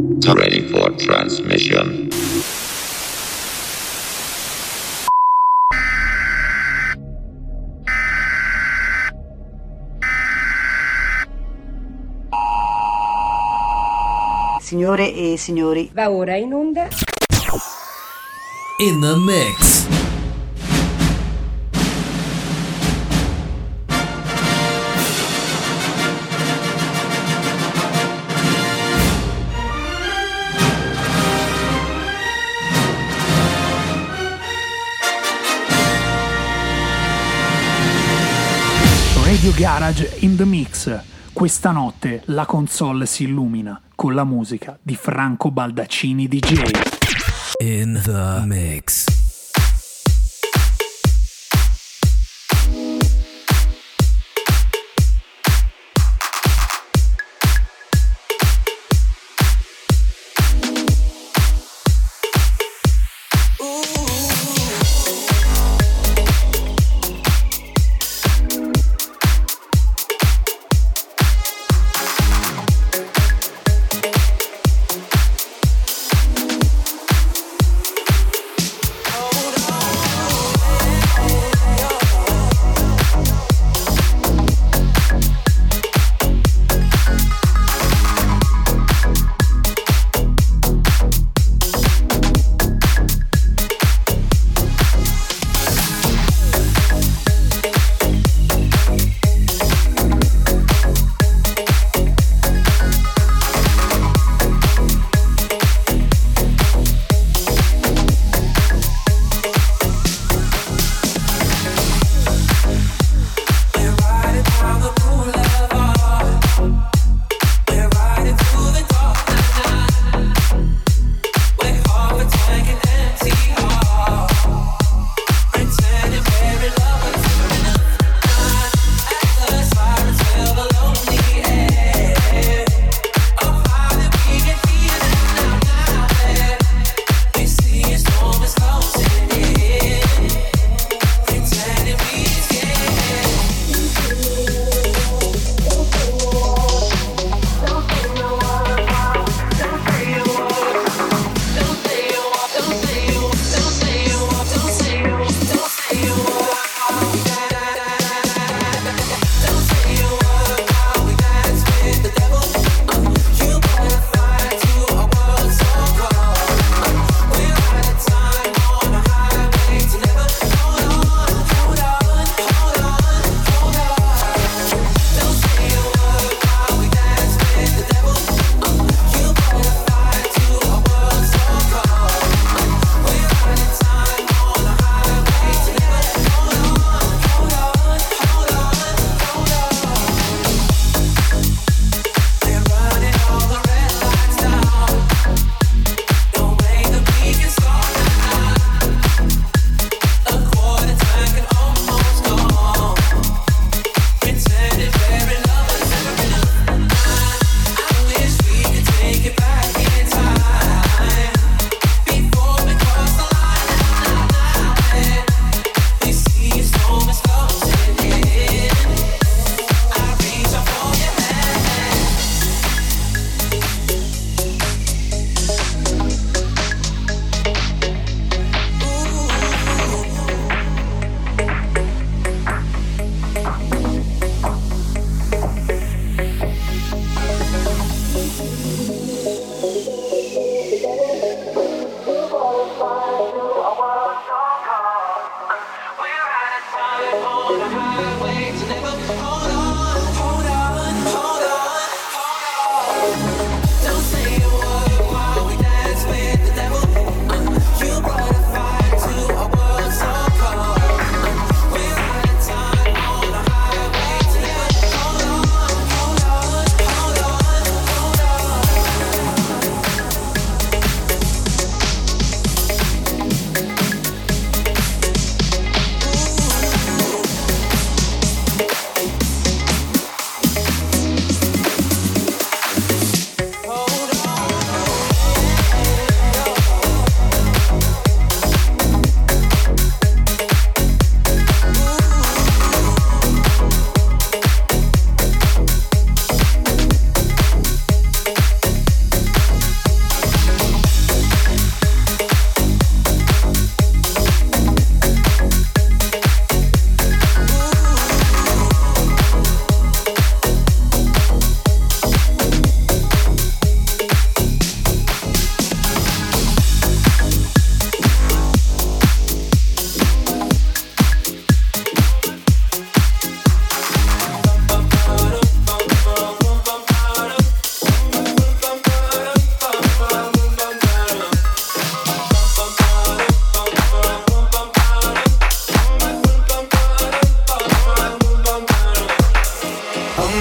Ready for transmission. Signore e signori, Va ora in onda In the mix. Garage in the Mix. Questa notte la console si illumina con la musica di Franco Baldaccini DJ. In the mix.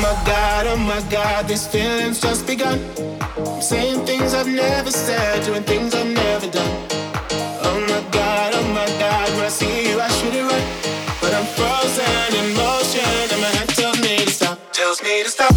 My God, oh my god, this feelings just begun. I'm saying things I've never said, doing things I've never done. Oh my God, oh my God, when I see you, I should it right. But I'm frozen in motion, and my head tells me to stop, tells me to stop.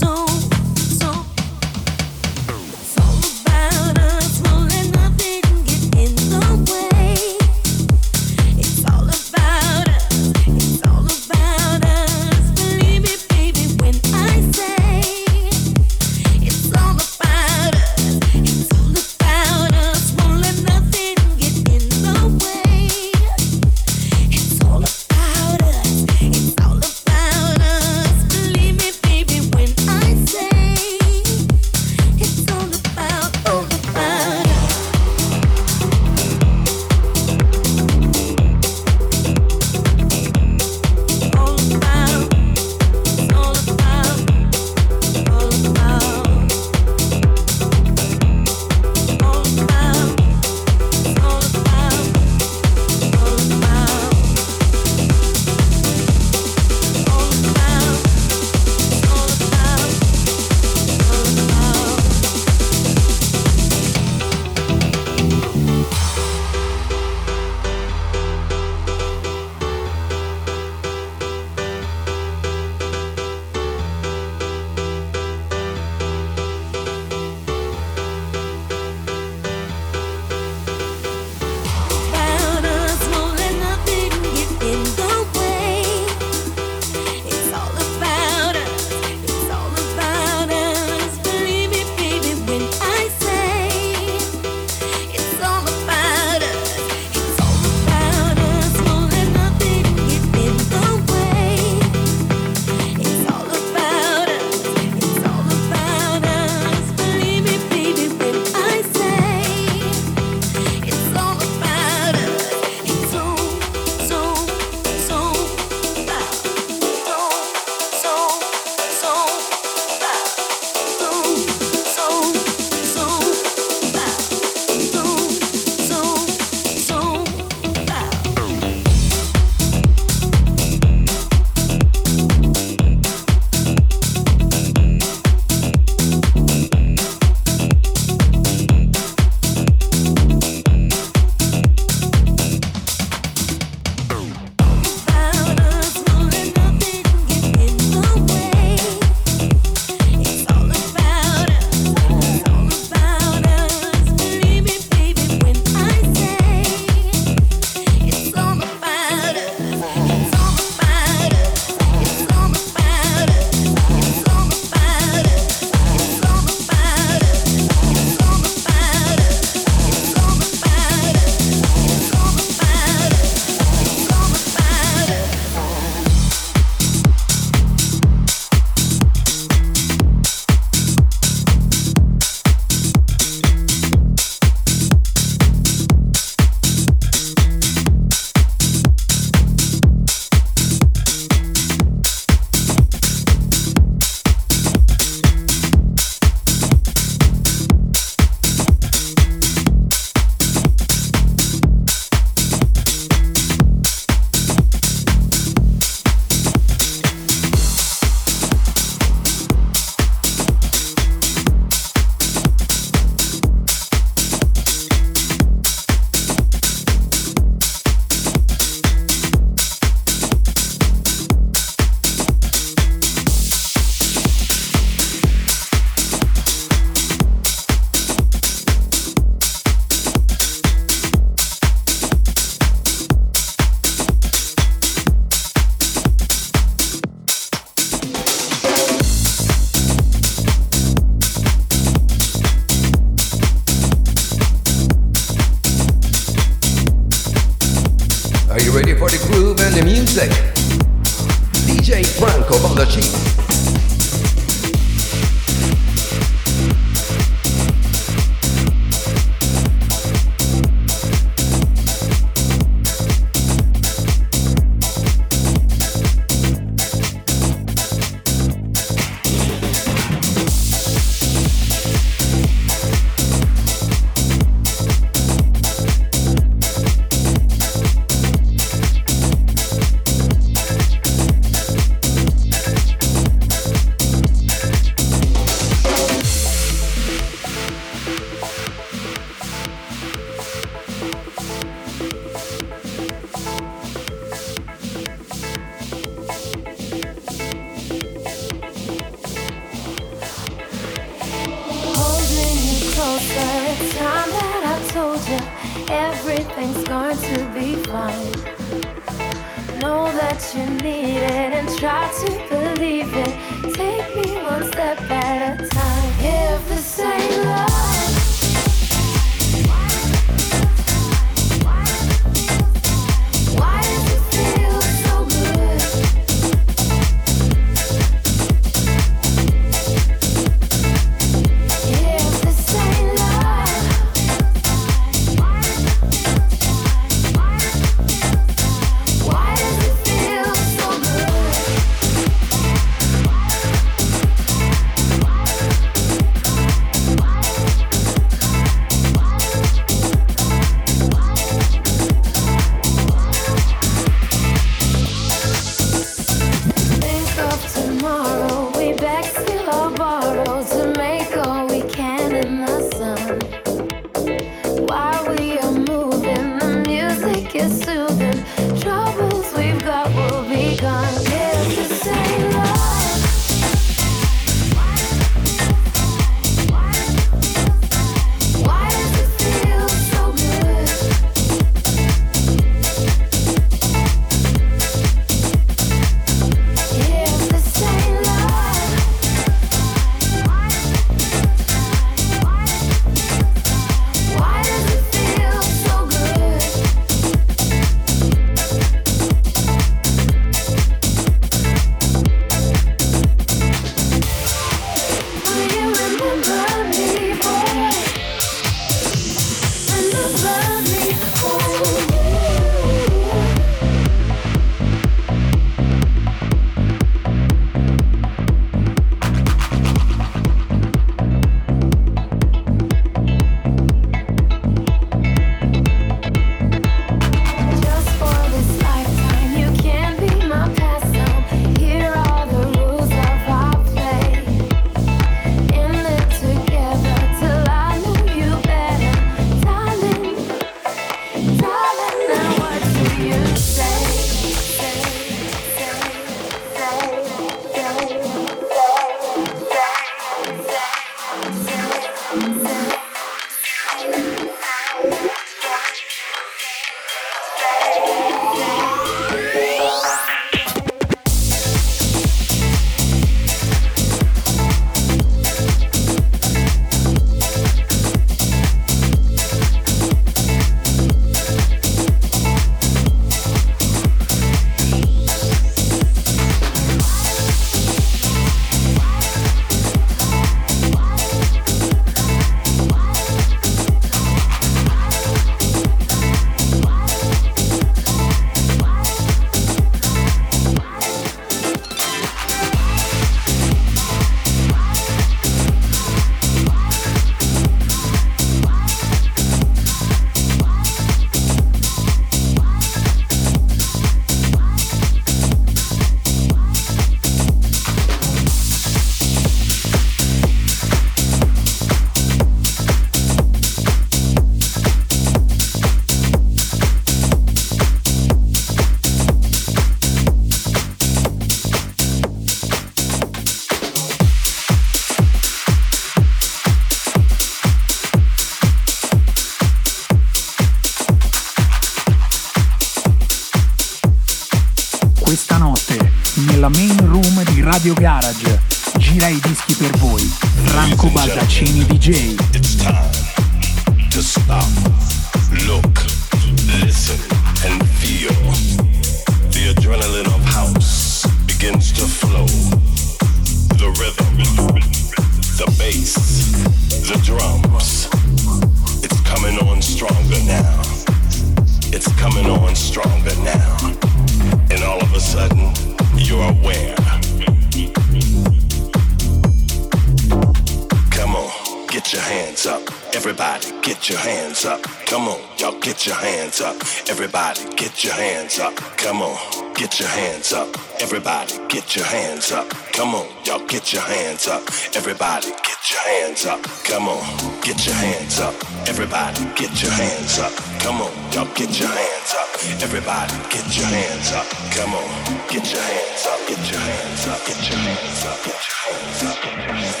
Come on, y'all get your hands up. Everybody, get your hands up. Come on, get your hands up. Everybody, get your hands up. Come on, y'all get your hands up. Everybody, get your hands up. Come on, get your hands up. Everybody, get your hands up. Come on, y'all get your hands up. Everybody, get your hands up. Come on, get your hands up. Get your hands up. Get your hands up. Get your hands up. Get your hands up.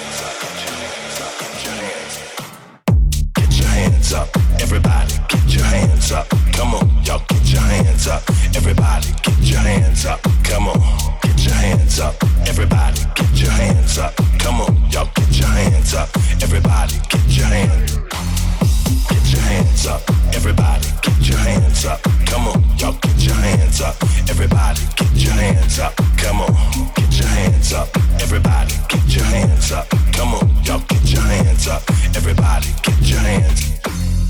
Up. Everybody, get your hands up. Come on, y'all get your hands up. Everybody, get your hands up. Come on, get your hands up. Everybody, get your hands up. Come on, y'all get your hands up. Everybody, get your hands. Get your hands up. Everybody, get your hands up. Come on, y'all get your hands up. Everybody, get your hands up. Come on, get your hands up. Everybody, get your hands up. Come on, y'all get your hands up. Everybody, get your hands.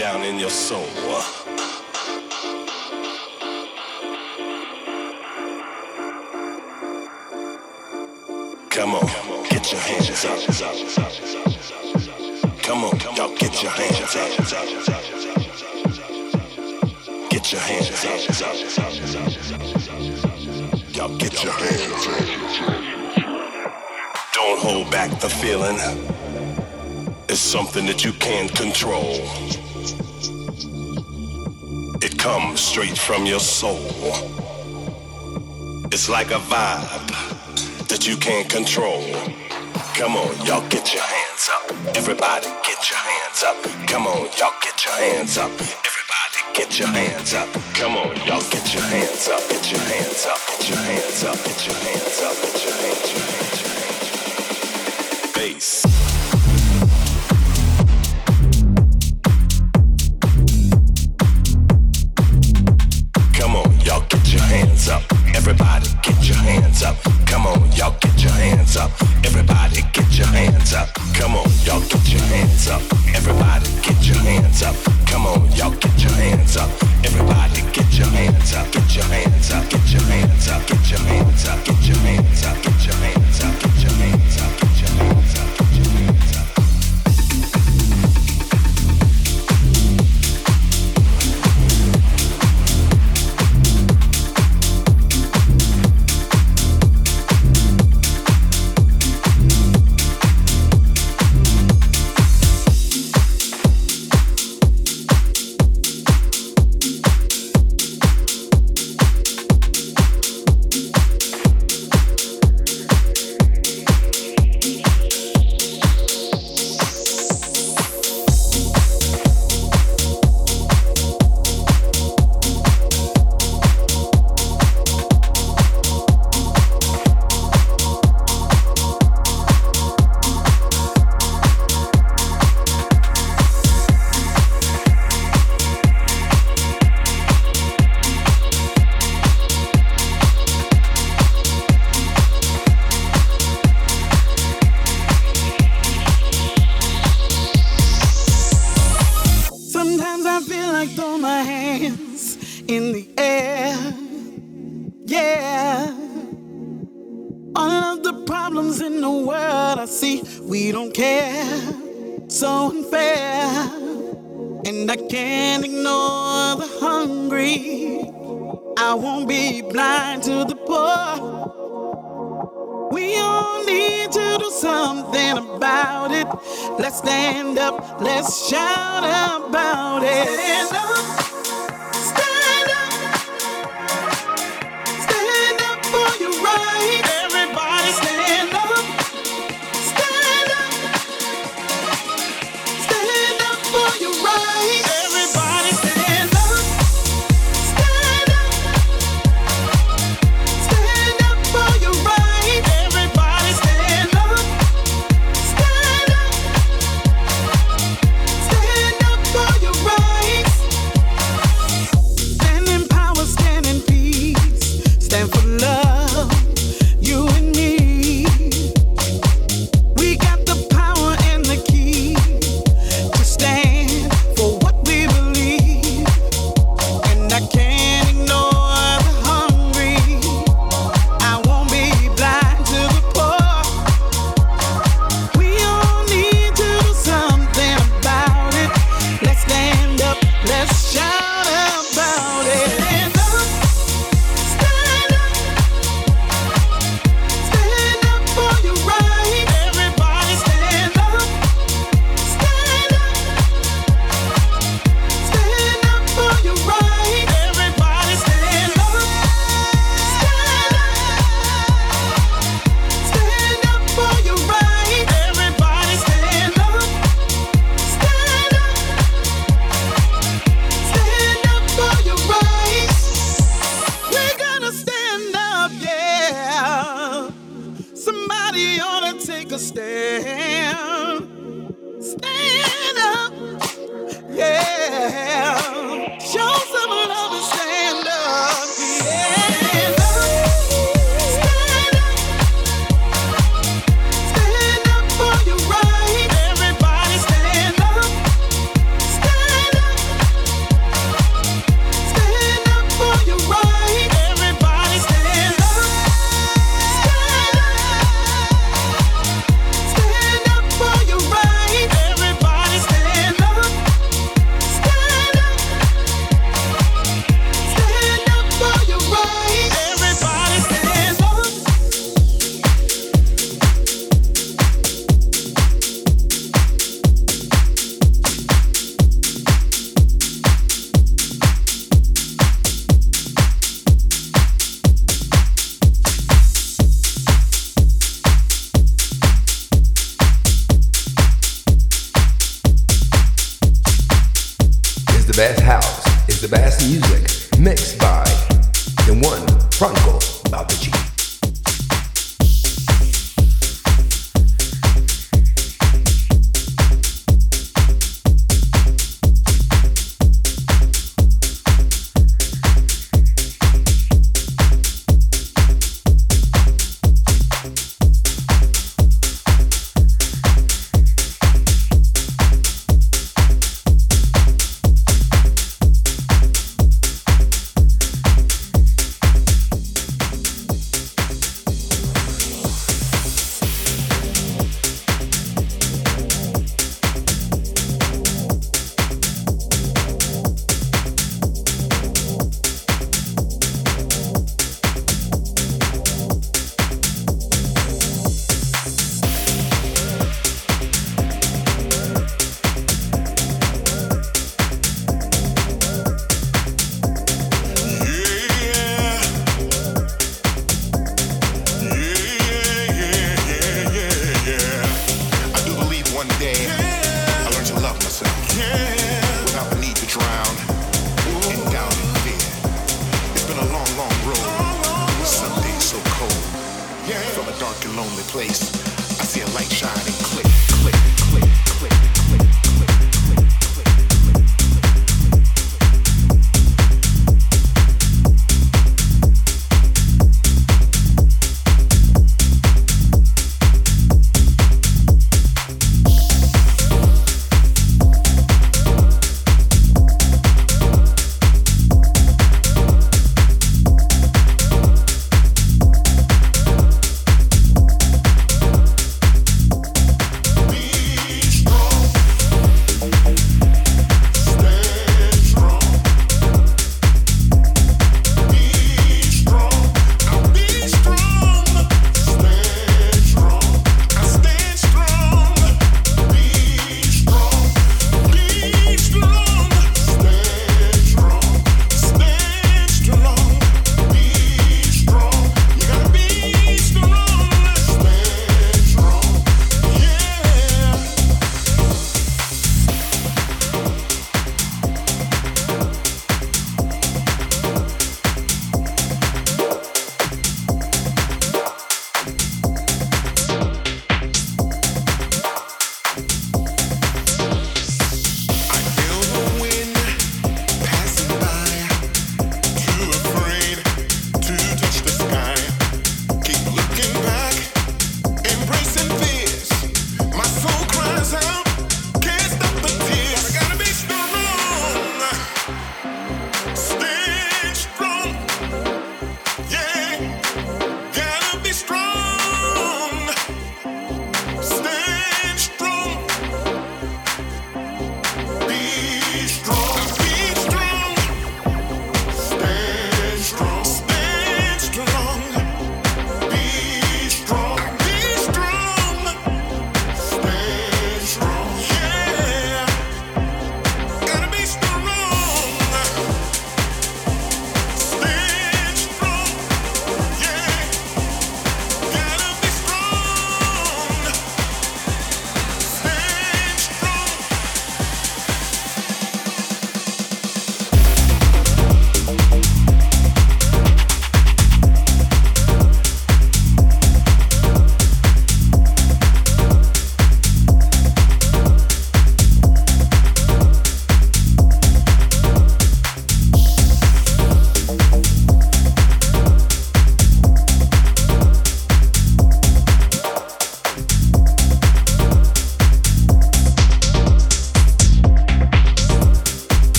down in your soul. Come on, get your hands up. Come on, y'all get your hands up. Get your hands up. Y'all get your hands up. Don't hold back the feeling. It's something that you can't control. It comes straight from your soul. It's like a vibe that you can't control. Come on, y'all get your hands up. Everybody get your hands up. Come on, y'all get your hands up. Everybody get your hands up. Come on, y'all get your hands up. Get your hands up. Get your hands up. Get your hands up. Get your hands up. Get your hands up. Bass. Hands up. Come on, y'all get your hands up. Everybody get your hands up. Come on, y'all get your hands up. Everybody get your hands up. Come on, y'all get your hands up. Everybody get your hands up. Get your hands up. Get your hands up. Get your hands up. Get your hands up. Get your hands up.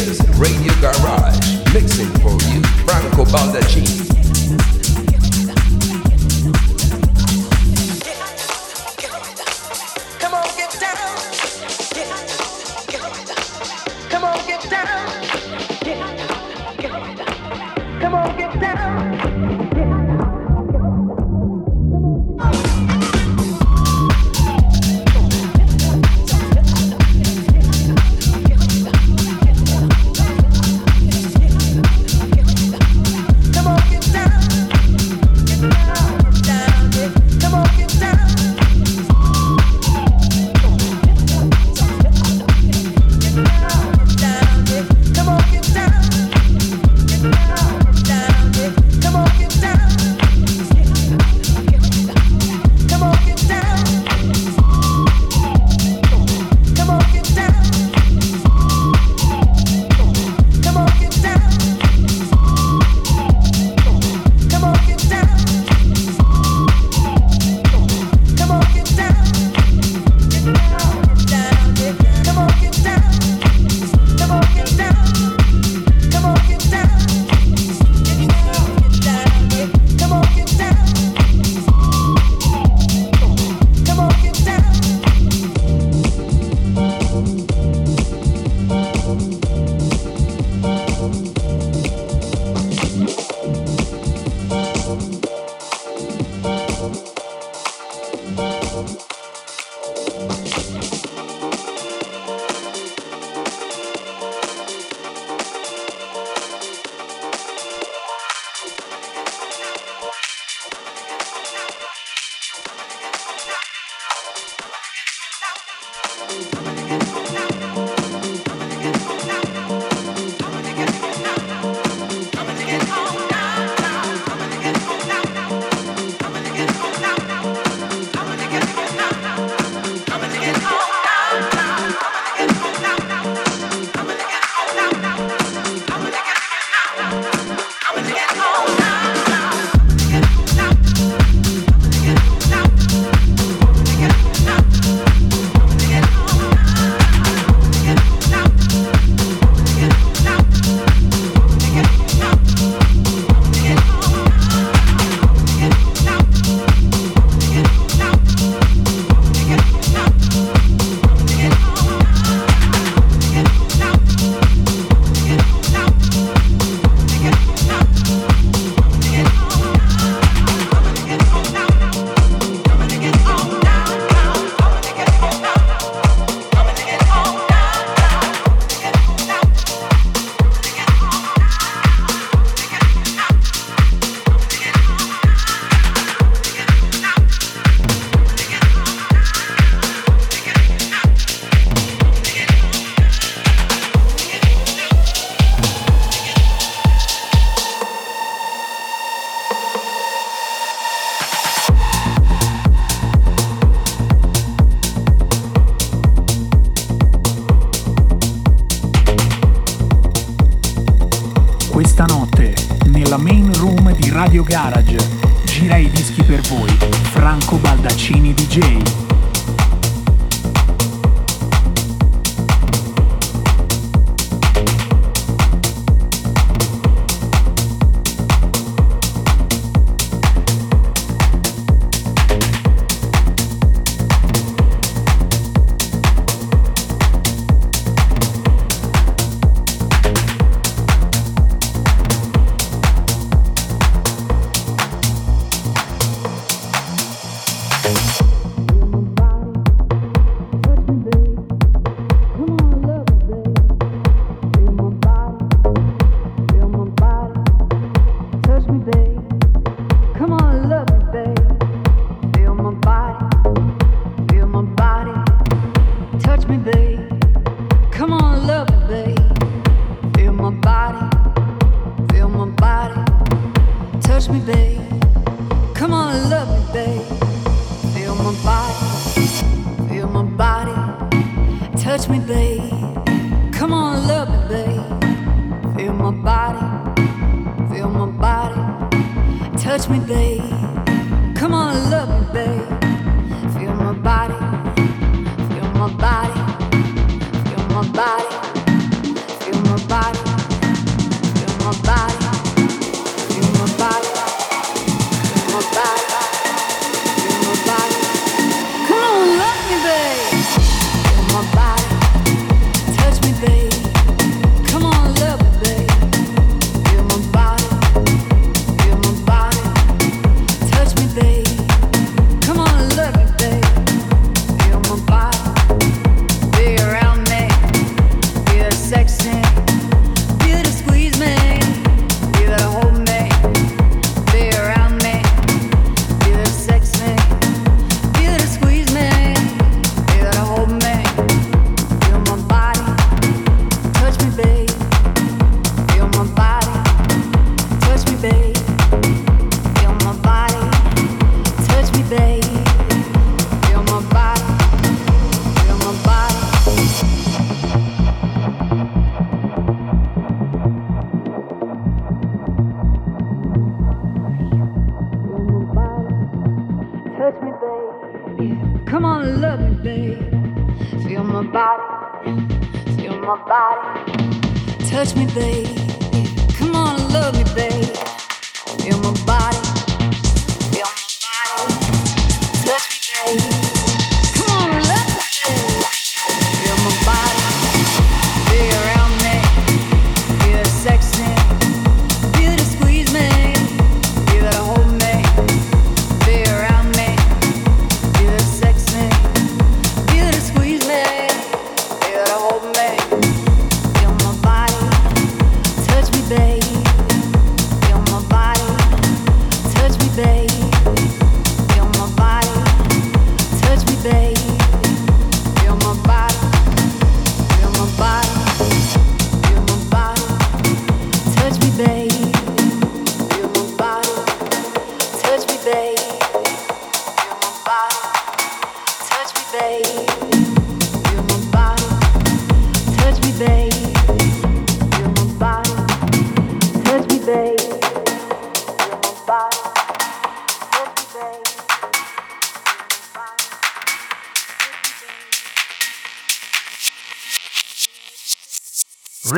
is Radio Garage, mixing for you, Franco Baldaccini. Be around